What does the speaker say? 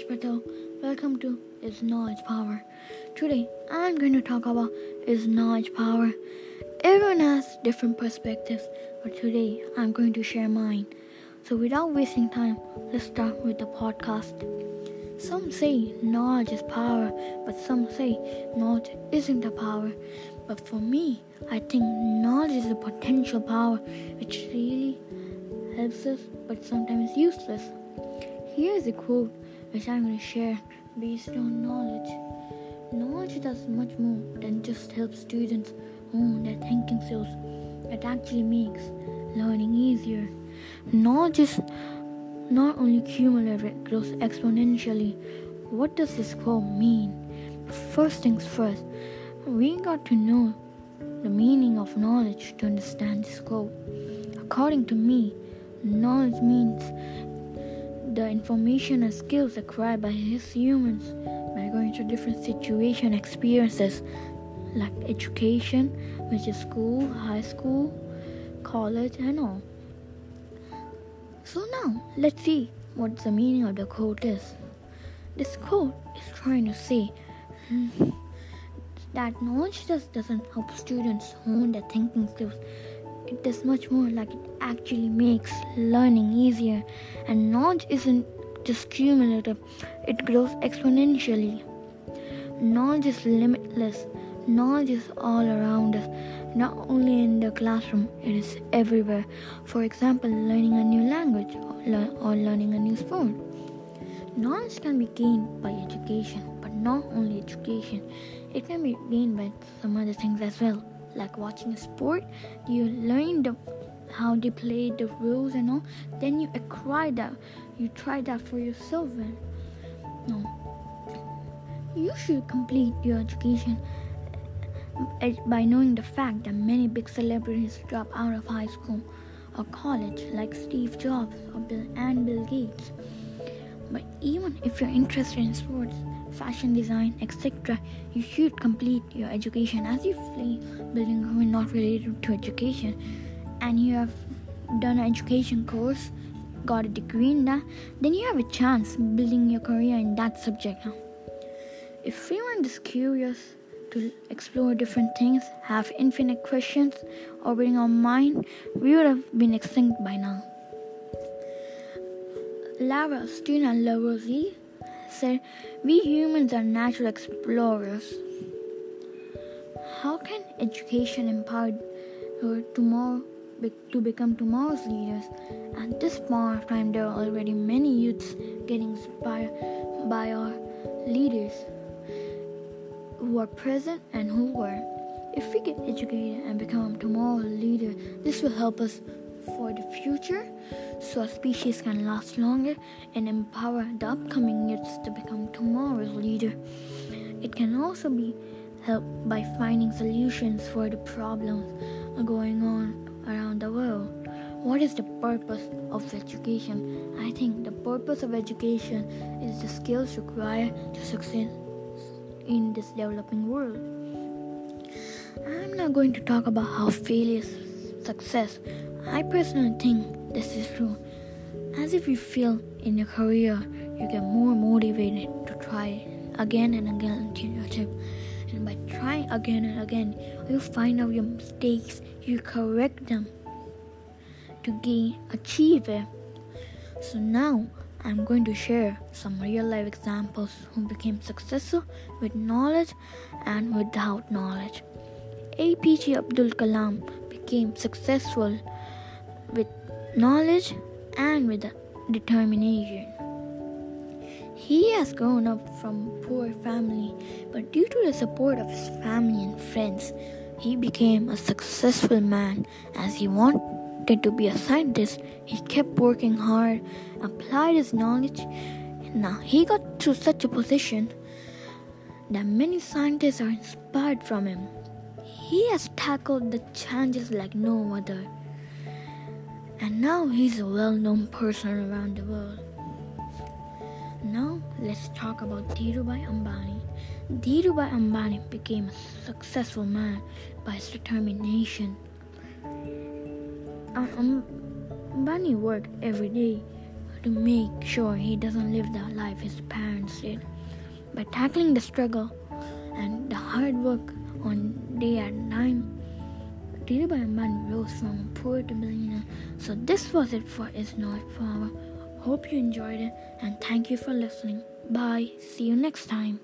Krish Patel. Uh, welcome to Is Knowledge Power. Today I'm going to talk about Is Knowledge Power. Everyone has different perspectives, but today I'm going to share mine. So without wasting time, let's start with the podcast. Some say knowledge is power, but some say knowledge isn't a power. But for me, I think knowledge is a potential power which really helps us, but sometimes useless. Here is a quote which I'm going to share based on knowledge. Knowledge does much more than just help students hone their thinking skills. It actually makes learning easier. Knowledge is not only cumulative, it grows exponentially. What does this quote mean? First things first, we got to know the meaning of knowledge to understand this quote. According to me, knowledge means the information and skills acquired by his humans by going through different situation experiences like education, which is school, high school, college, and all. So now let's see what the meaning of the quote is. This quote is trying to say hmm, that knowledge just doesn't help students hone their thinking skills it does much more like it actually makes learning easier. And knowledge isn't just cumulative it grows exponentially. Knowledge is limitless. Knowledge is all around us. Not only in the classroom it is everywhere. For example learning a new language or, learning a new sport. Knowledge can be gained by education but not only education. It can be gained by some other things as well like watching a sport you learn the how they play the rules and all then you acquire that you try that for yourself and no. You should complete your education eh, by knowing the fact that many big celebrities drop out of high school or college like steve jobs or bill and bill gates. But even if you're interested in sports fashion design, etc., you should complete your education as if building a not related to education and you have done an education course, got a degree in that, then you have a chance building your career in that subject. Now. If anyone is curious to explore different things, have infinite questions, orbiting our mind, we would have been extinct by now. Lara, student Lavoisier, said, We humans are natural explorers. How can education empower tomorrow to become tomorrow's leaders? At this point of time, there are already many youths getting inspired by our leaders who are present and who were. If we get educated and become tomorrow's leader, this will help us for the future so our species can last longer and empower the upcoming youths to become tomorrow's leader. It can also be helped by finding solutions for the problems going on around the world. What is the purpose of education? I think the purpose of education is the skills required to succeed in this developing world. I'm not going to talk about how failure is success. I personally think this is true. As if you feel in your career, you get more motivated to try again and again until you achieve. And by trying again and again, you find out your mistakes, you correct them to gain achieve it. So now I'm going to share some real life examples who became successful with knowledge and without knowledge. APJ Abdul Kalam became successful with knowledge and with determination. He has grown up from poor family, but due to the support of his family and friends, he became a successful man. As he wanted to be a scientist, he kept working hard, applied his knowledge. Now he got to such a position that many scientists are inspired from him. He has tackled the challenges like no other and now he's a well known person around the world. Now let's talk about Dhirubhai Ambani. Dhirubhai Ambani became a successful man by his determination. Ambani worked every day to make sure he doesn't live the life his parents did. By tackling the struggle and the hard work on day and time, Dhirubhai Ambani rose from a poor to millionaire. So this was it for Is Not Power. Hope you enjoyed it and thank you for listening. Bye. See you next time.